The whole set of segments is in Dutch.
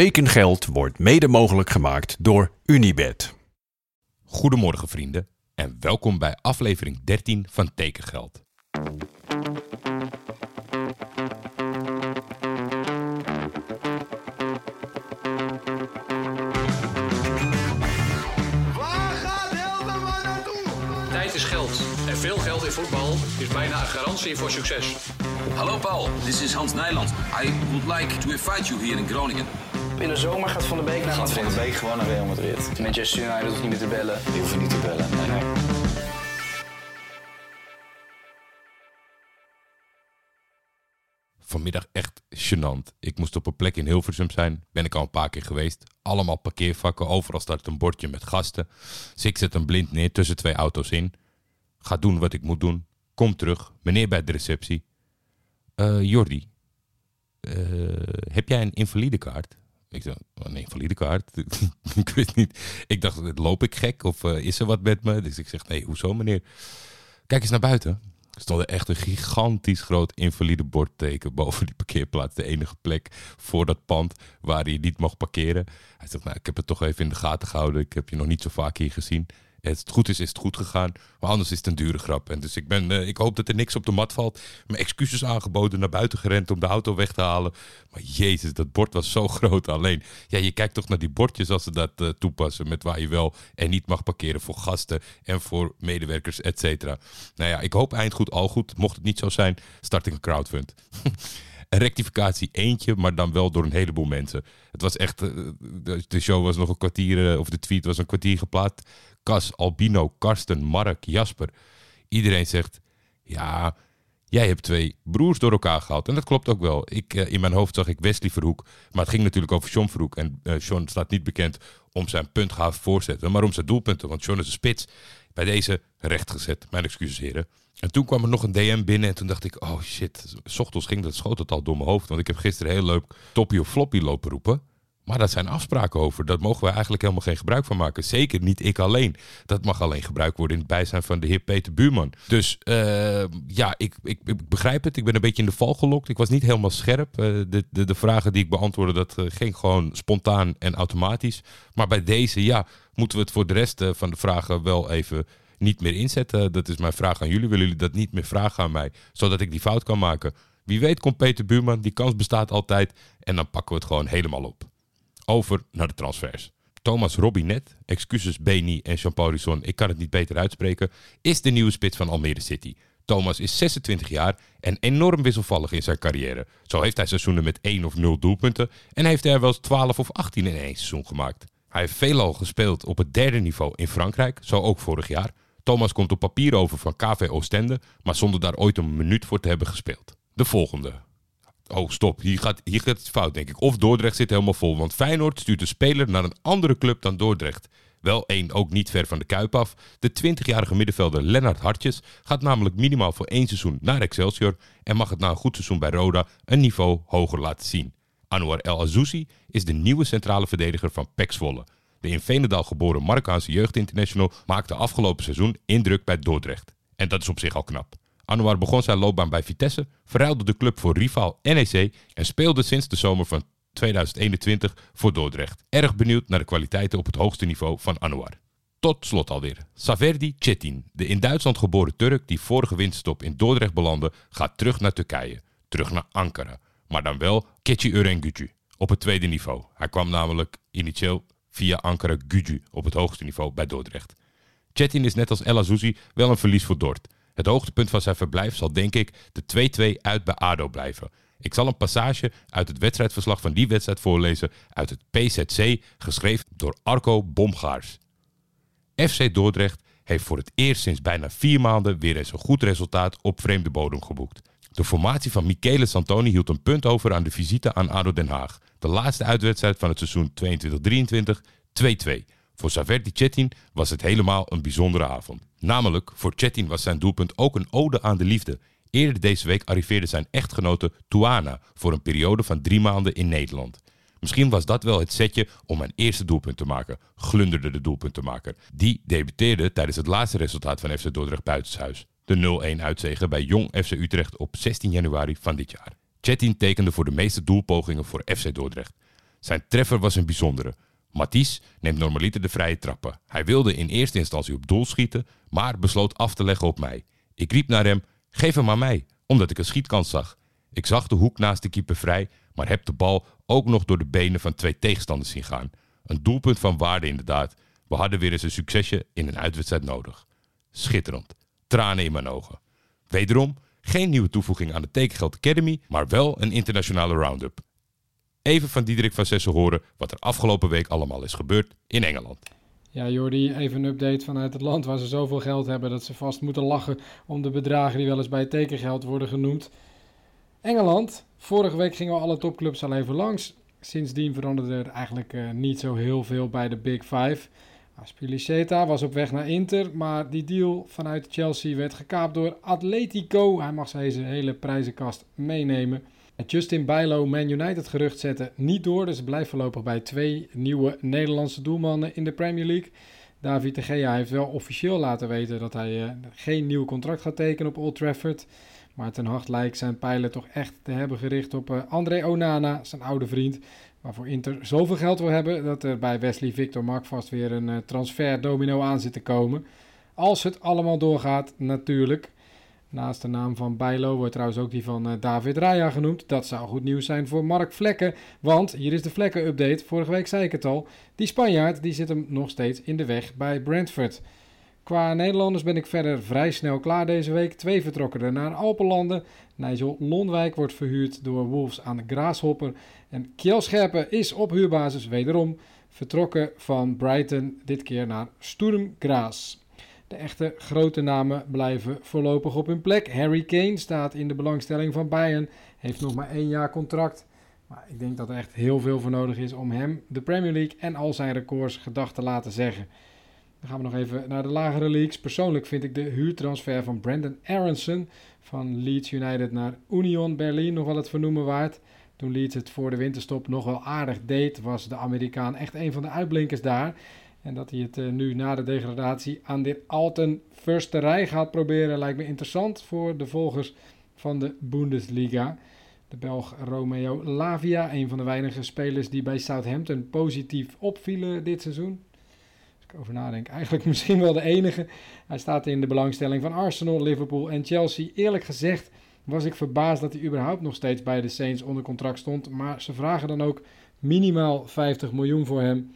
Tekengeld wordt mede mogelijk gemaakt door Unibed. Goedemorgen vrienden en welkom bij aflevering 13 van Tekengeld. Waar gaat Hilterman naartoe? Tijd is geld. En veel geld in voetbal is bijna een garantie voor succes. Hallo Paul, this is Hans Nijland. I would like to invite you here in Groningen. In de zomer gaat Van de Beek naar Gaat Van de Beek gewoon naar Real Madrid. Manchester United hoeft niet meer te bellen. Die hoeven niet te bellen. Nee, nee. Vanmiddag echt gênant. Ik moest op een plek in Hilversum zijn. Ben ik al een paar keer geweest. Allemaal parkeervakken. Overal staat een bordje met gasten. Dus ik zet hem blind neer tussen twee auto's in. Ga doen wat ik moet doen. Kom terug. Meneer bij de receptie. Eh Jordi. eh, heb jij een invalidekaart? Ik zei, een invalidekaart? ik weet niet. Ik dacht, loop ik gek? Of eh, is er wat met me? Dus ik zeg, nee, hoezo meneer? Kijk eens naar buiten. Er stond echt een gigantisch groot invalide bordteken boven die parkeerplaats. De enige plek voor dat pand waar je niet mag parkeren. Hij zegt, nou, ik heb het toch even in de gaten gehouden. Ik heb je nog niet zo vaak hier gezien. Het goed is, is het goed gegaan. Maar anders is het een dure grap. En dus ik, ben, eh, ik hoop dat er niks op de mat valt. Mijn excuses aangeboden, naar buiten gerend om de auto weg te halen. Maar jezus, dat bord was zo groot alleen. Ja, je kijkt toch naar die bordjes als ze dat eh, toepassen. Met waar je wel en niet mag parkeren voor gasten en voor medewerkers, et cetera. Nou ja, ik hoop eind goed, al goed. Mocht het niet zo zijn, start ik een crowdfund. Een rectificatie eentje, maar dan wel door een heleboel mensen. Het was echt, eh, de, show was nog een kwartier, of de tweet was een kwartier geplaatst. Cas, Albino, Karsten, Mark, Jasper. Iedereen zegt, ja, jij hebt twee broers door elkaar gehaald. En dat klopt ook wel. Ik, eh, in mijn hoofd zag ik Wesley Verhoek, maar het ging natuurlijk over John Verhoek. En eh John staat niet bekend om zijn puntgave voorzetten, maar om zijn doelpunten. Want John is een spits. Bij deze rechtgezet. Mijn excuses, heren. En toen kwam er nog een DM binnen en toen dacht ik, oh shit, s ochtends ging dat, schoot het al door mijn hoofd. Want ik heb gisteren heel leuk toppie of floppy lopen roepen. Maar daar zijn afspraken over. Dat mogen we eigenlijk helemaal geen gebruik van maken. Zeker niet ik alleen. Dat mag alleen gebruikt worden in het bijzijn van de heer Peter Buurman. Dus eh, ja, ik, ik, ik begrijp het. Ik ben een beetje in de val gelokt. Ik was niet helemaal scherp. Eh, de, de, de vragen die ik beantwoordde, dat eh, ging gewoon spontaan en automatisch. Maar bij deze, ja, moeten we het voor de rest van de vragen wel even niet meer inzetten. Dat is mijn vraag aan jullie. Willen jullie dat niet meer vragen aan mij? Zodat ik die fout kan maken. Wie weet komt Peter Buurman. Die kans bestaat altijd. En dan pakken we het gewoon helemaal op over naar de transfers. Thomas Robinet, excuses Beni en Jean-Paul ik kan het niet beter uitspreken, is de nieuwe spits van Almere City. Thomas is 26 jaar en enorm wisselvallig in zijn carrière. Zo heeft hij seizoenen met 1 of 0 doelpunten en heeft hij er wel eens 12 of 18 in één seizoen gemaakt. Hij heeft veelal gespeeld op het derde niveau in Frankrijk, zo ook vorig jaar. Thomas komt op papier over van KV Oostende, maar zonder daar ooit een minuut voor te hebben gespeeld. De volgende. Oh, stop. Hier gaat, hier gaat het fout, denk ik. Of Dordrecht zit helemaal vol. Want Feyenoord stuurt een speler naar een andere club dan Dordrecht. Wel één ook niet ver van de Kuip af. De 20-jarige middenvelder Lennart Hartjes gaat namelijk minimaal voor één seizoen naar Excelsior. En mag het na een goed seizoen bij Roda een niveau hoger laten zien. Anwar El Azouzi is de nieuwe centrale verdediger van PEC Zwolle. De in Veenendaal geboren Marokkaanse jeugdinternational maakte afgelopen seizoen indruk bij Dordrecht. En dat is op zich al knap. Anwar begon zijn loopbaan bij Vitesse, verruilde de club voor rivaal NEC en speelde sinds de zomer van 2021 voor Dordrecht. Erg benieuwd naar de kwaliteiten op het hoogste niveau van Anwar. Tot slot alweer. Saverdi Cetin, de in Duitsland geboren Turk die vorige winterstop in Dordrecht belandde, gaat terug naar Turkije. Terug naar Ankara. Maar dan wel Keçi Örengücü op het tweede niveau. Hij kwam namelijk initieel via Ankara Gücü op het hoogste niveau bij Dordrecht. Chetin is net als El Azouzi wel een verlies voor Dort. Het hoogtepunt van zijn verblijf zal denk ik de 2-2 uit bij ADO blijven. Ik zal een passage uit het wedstrijdverslag van die wedstrijd voorlezen uit het PZC, geschreven door Arco Bomgaars. FC Dordrecht heeft voor het eerst sinds bijna vier maanden weer eens een goed resultaat op vreemde bodem geboekt. De formatie van Michele Santoni hield een punt over aan de visite aan ADO Den Haag. De laatste uitwedstrijd van het seizoen 22-23, 2-2. Voor Saverdi Cetin was het helemaal een bijzondere avond. Namelijk, voor Cetin was zijn doelpunt ook een ode aan de liefde. Eerder deze week arriveerde zijn echtgenote Tuana voor een periode van drie maanden in Nederland. Misschien was dat wel het setje om mijn eerste doelpunt te maken, glunderde de doelpuntenmaker. Die debuteerde tijdens het laatste resultaat van FC Dordrecht buitenshuis. De 0-1 uitzege bij Jong FC Utrecht op 16 januari van dit jaar. Chetin tekende voor de meeste doelpogingen voor FC Dordrecht. Zijn treffer was een bijzondere. Mathies neemt normaliter de vrije trappen. Hij wilde in eerste instantie op doel schieten, maar besloot af te leggen op mij. Ik riep naar hem, geef hem aan mij, omdat ik een schietkans zag. Ik zag de hoek naast de keeper vrij, maar heb de bal ook nog door de benen van twee tegenstanders zien gaan. Een doelpunt van waarde inderdaad. We hadden weer eens een succesje in een uitwedstrijd nodig. Schitterend. Tranen in mijn ogen. Wederom geen nieuwe toevoeging aan de Tekengeld Academy, maar wel een internationale roundup. Even van Diederik van Zessen horen wat er afgelopen week allemaal is gebeurd in Engeland. Ja, Jordi, even een update vanuit het land waar ze zoveel geld hebben dat ze vast moeten lachen om de bedragen die wel eens bij tekengeld worden genoemd. Engeland. Vorige week gingen alle topclubs al even langs. Sindsdien veranderde er eigenlijk uh, niet zo heel veel bij de Big Five. Aspilicueta was op weg naar Inter, maar die deal vanuit Chelsea werd gekaapt door Atletico. Hij mag zijn hele prijzenkast meenemen. Het Justin Bijlo Man United gerucht zetten niet door, dus blijft voorlopig bij twee nieuwe Nederlandse doelmannen in de Premier League. David de Gea heeft wel officieel laten weten dat hij uh, geen nieuw contract gaat tekenen op Old Trafford. Maar ten hart lijkt zijn pijlen toch echt te hebben gericht op uh, André Onana, zijn oude vriend. Waarvoor Inter zoveel geld wil hebben dat er bij Wesley Victor Mark vast weer een uh, transfer domino aan zit te komen. Als het allemaal doorgaat, natuurlijk. Naast de naam van Bijlo wordt trouwens ook die van uh, David Raya genoemd. Dat zou goed nieuws zijn voor Mark Vlekken. Want hier is de Vlekken-update. Vorige week zei ik het al. Die Spanjaard die zit hem nog steeds in de weg bij Brentford. Qua Nederlanders ben ik verder vrij snel klaar deze week. Twee vertrokken er naar Alpenlanden. Nigel Londwijk wordt verhuurd door Wolves aan de Grasshopper. En Kjell Scherpen is op huurbasis wederom vertrokken van Brighton, dit keer naar Sturm Graz. De echte grote namen blijven voorlopig op hun plek. Harry Kane staat in de belangstelling van Bayern, heeft nog maar één jaar contract. Maar ik denk dat er echt heel veel voor nodig is om hem de Premier League en al zijn records gedacht te laten zeggen. Dan gaan we nog even naar de lagere leagues. Persoonlijk vind ik de huurtransfer van Brandon Aronson van Leeds United naar Union Berlin nog wel het vernoemen waard. Toen Leeds het voor de winterstop nog wel aardig deed, was de Amerikaan echt een van de uitblinkers daar. En dat hij het uh, nu na de degradatie aan dit Alten rij gaat proberen, lijkt me interessant voor de volgers van de Bundesliga. De Belg Romeo Lavia, een van de weinige spelers die bij Southampton positief opvielen dit seizoen. Als ik over nadenk, eigenlijk misschien wel de enige. Hij staat in de belangstelling van Arsenal, Liverpool en Chelsea. Eerlijk gezegd was ik verbaasd dat hij überhaupt nog steeds bij de Saints onder contract stond. Maar ze vragen dan ook minimaal 50 miljoen voor hem.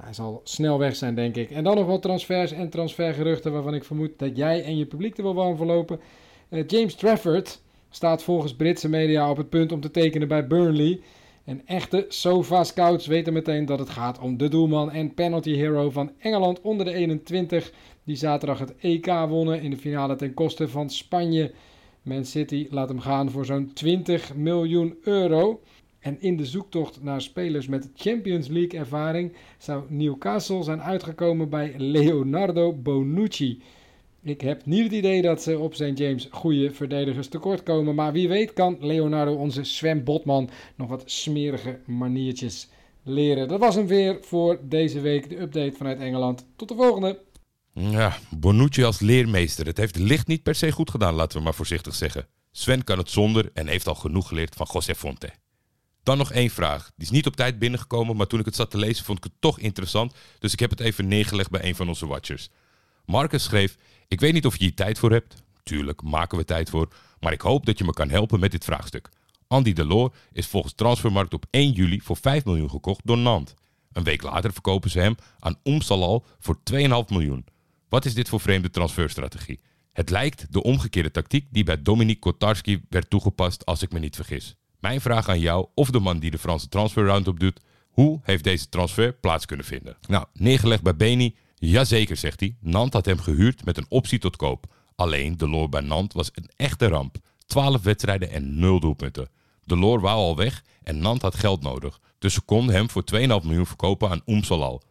Hij zal snel weg zijn, denk ik. En dan nog wat transfers en transfergeruchten waarvan ik vermoed dat jij en je publiek er wel warm voor lopen. Uh, James Trafford staat volgens Britse media op het punt om te tekenen bij Burnley. En echte sofa-scouts weten meteen dat het gaat om de doelman en penalty hero van Engeland onder de 21. Die zaterdag het EK wonnen in de finale ten koste van Spanje. Man City laat hem gaan voor zo'n 20 miljoen euro. En in de zoektocht naar spelers met Champions League ervaring zou Newcastle zijn uitgekomen bij Leonardo Bonucci. Ik heb niet het idee dat ze op St. James goede verdedigers tekort komen. Maar wie weet kan Leonardo onze Sven Botman nog wat smerige maniertjes leren. Dat was hem weer voor deze week. De update vanuit Engeland. Tot de volgende. Ja, Bonucci als leermeester. Het heeft licht niet per se goed gedaan, laten we maar voorzichtig zeggen. Sven kan het zonder en heeft al genoeg geleerd van José Fonte. Dan nog één vraag. Die is niet op tijd binnengekomen, maar toen ik het zat te lezen vond ik het toch interessant. Dus ik heb het even neergelegd bij een van onze watchers. Marcus schreef: Ik weet niet of je hier tijd voor hebt. Tuurlijk maken we tijd voor. Maar ik hoop dat je me kan helpen met dit vraagstuk. Andy Delors is volgens Transfermarkt op 1 juli voor 5 miljoen gekocht door Nant. Een week later verkopen ze hem aan Omsalal voor 2,5 miljoen. Wat is dit voor vreemde transferstrategie? Het lijkt de omgekeerde tactiek die bij Dominique Kotarski werd toegepast, als ik me niet vergis. Mijn vraag aan jou of de man die de Franse transfer roundup doet, hoe heeft deze transfer plaats kunnen vinden? Nou, neergelegd bij Beni, jazeker zegt hij. Nant had hem gehuurd met een optie tot koop. Alleen, de loor bij Nant was een echte ramp. 12 wedstrijden en 0 doelpunten. De loor wou al weg en Nant had geld nodig. Dus ze konden hem voor 2,5 miljoen verkopen aan Oemsalal.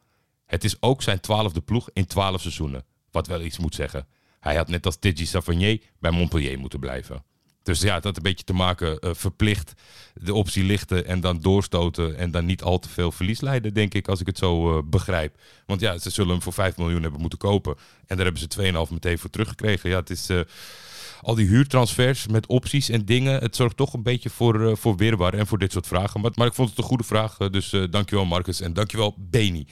Het is ook zijn twaalfde ploeg in 12 seizoenen. Wat wel iets moet zeggen. Hij had net als Teddy Savanier bij Montpellier moeten blijven. Dus ja, dat een beetje te maken uh, verplicht de optie lichten en dan doorstoten en dan niet al te veel verlies leiden, denk ik, als ik het zo uh, begrijp. Want ja, ze zullen hem voor 5 miljoen hebben moeten kopen en daar hebben ze 2,5 meteen voor teruggekregen. Ja, het is uh, al die huurtransfers met opties en dingen. Het zorgt toch een beetje voor, voor en voor dit soort vragen. Maar, maar ik vond het een goede vraag. Dus dankjewel Marcus en dankjewel Beni.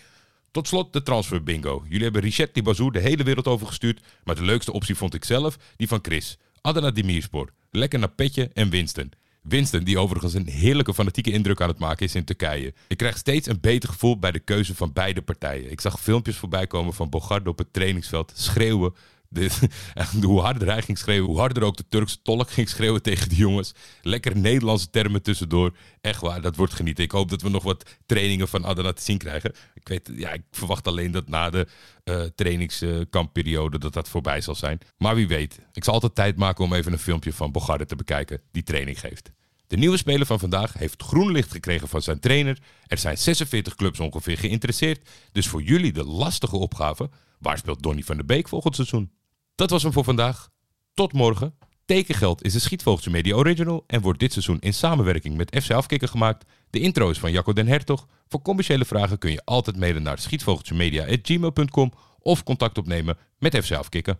Tot slot de transfer bingo. Jullie hebben Richet Tibazou de hele wereld over gestuurd. Maar de leukste optie vond ik zelf, die van Chris. Adana Demirspor. Lekker naar Petje en Winston. Winston, die overigens een heerlijke fanatieke indruk aan het maken is in Turkije. Ik krijg steeds een beter gevoel bij de keuze van beide partijen. Ik zag filmpjes voorbij komen van Bogarde op het trainingsveld schreeuwen. De, hoe harder hij ging schreeuwen, hoe harder ook de Turkse tolk ging schreeuwen tegen de jongens. Lekker Nederlandse termen tussendoor. Echt waar, dat wordt genieten. Ik hoop dat we nog wat trainingen van Adana te zien krijgen. Ik, weet, ja, ik verwacht alleen dat na de uh, trainingskampperiode dat dat voorbij zal zijn. Maar wie weet. Ik zal altijd tijd maken om even een filmpje van Bogarde te bekijken die training geeft. De nieuwe speler van vandaag heeft groen licht gekregen van zijn trainer. Er zijn 46 clubs ongeveer geïnteresseerd. Dus voor jullie de lastige opgave: waar speelt Donny van der Beek volgend seizoen? Dat was hem voor vandaag. Tot morgen. Tekengeld is de Schietvogeltje Media Original en wordt dit seizoen in samenwerking met FC Afkikken gemaakt. De intro is van Jacco den Hertog. Voor commerciële vragen kun je altijd mailen naar schietvogeltjemedia.gmail.com of contact opnemen met FC Afkikken.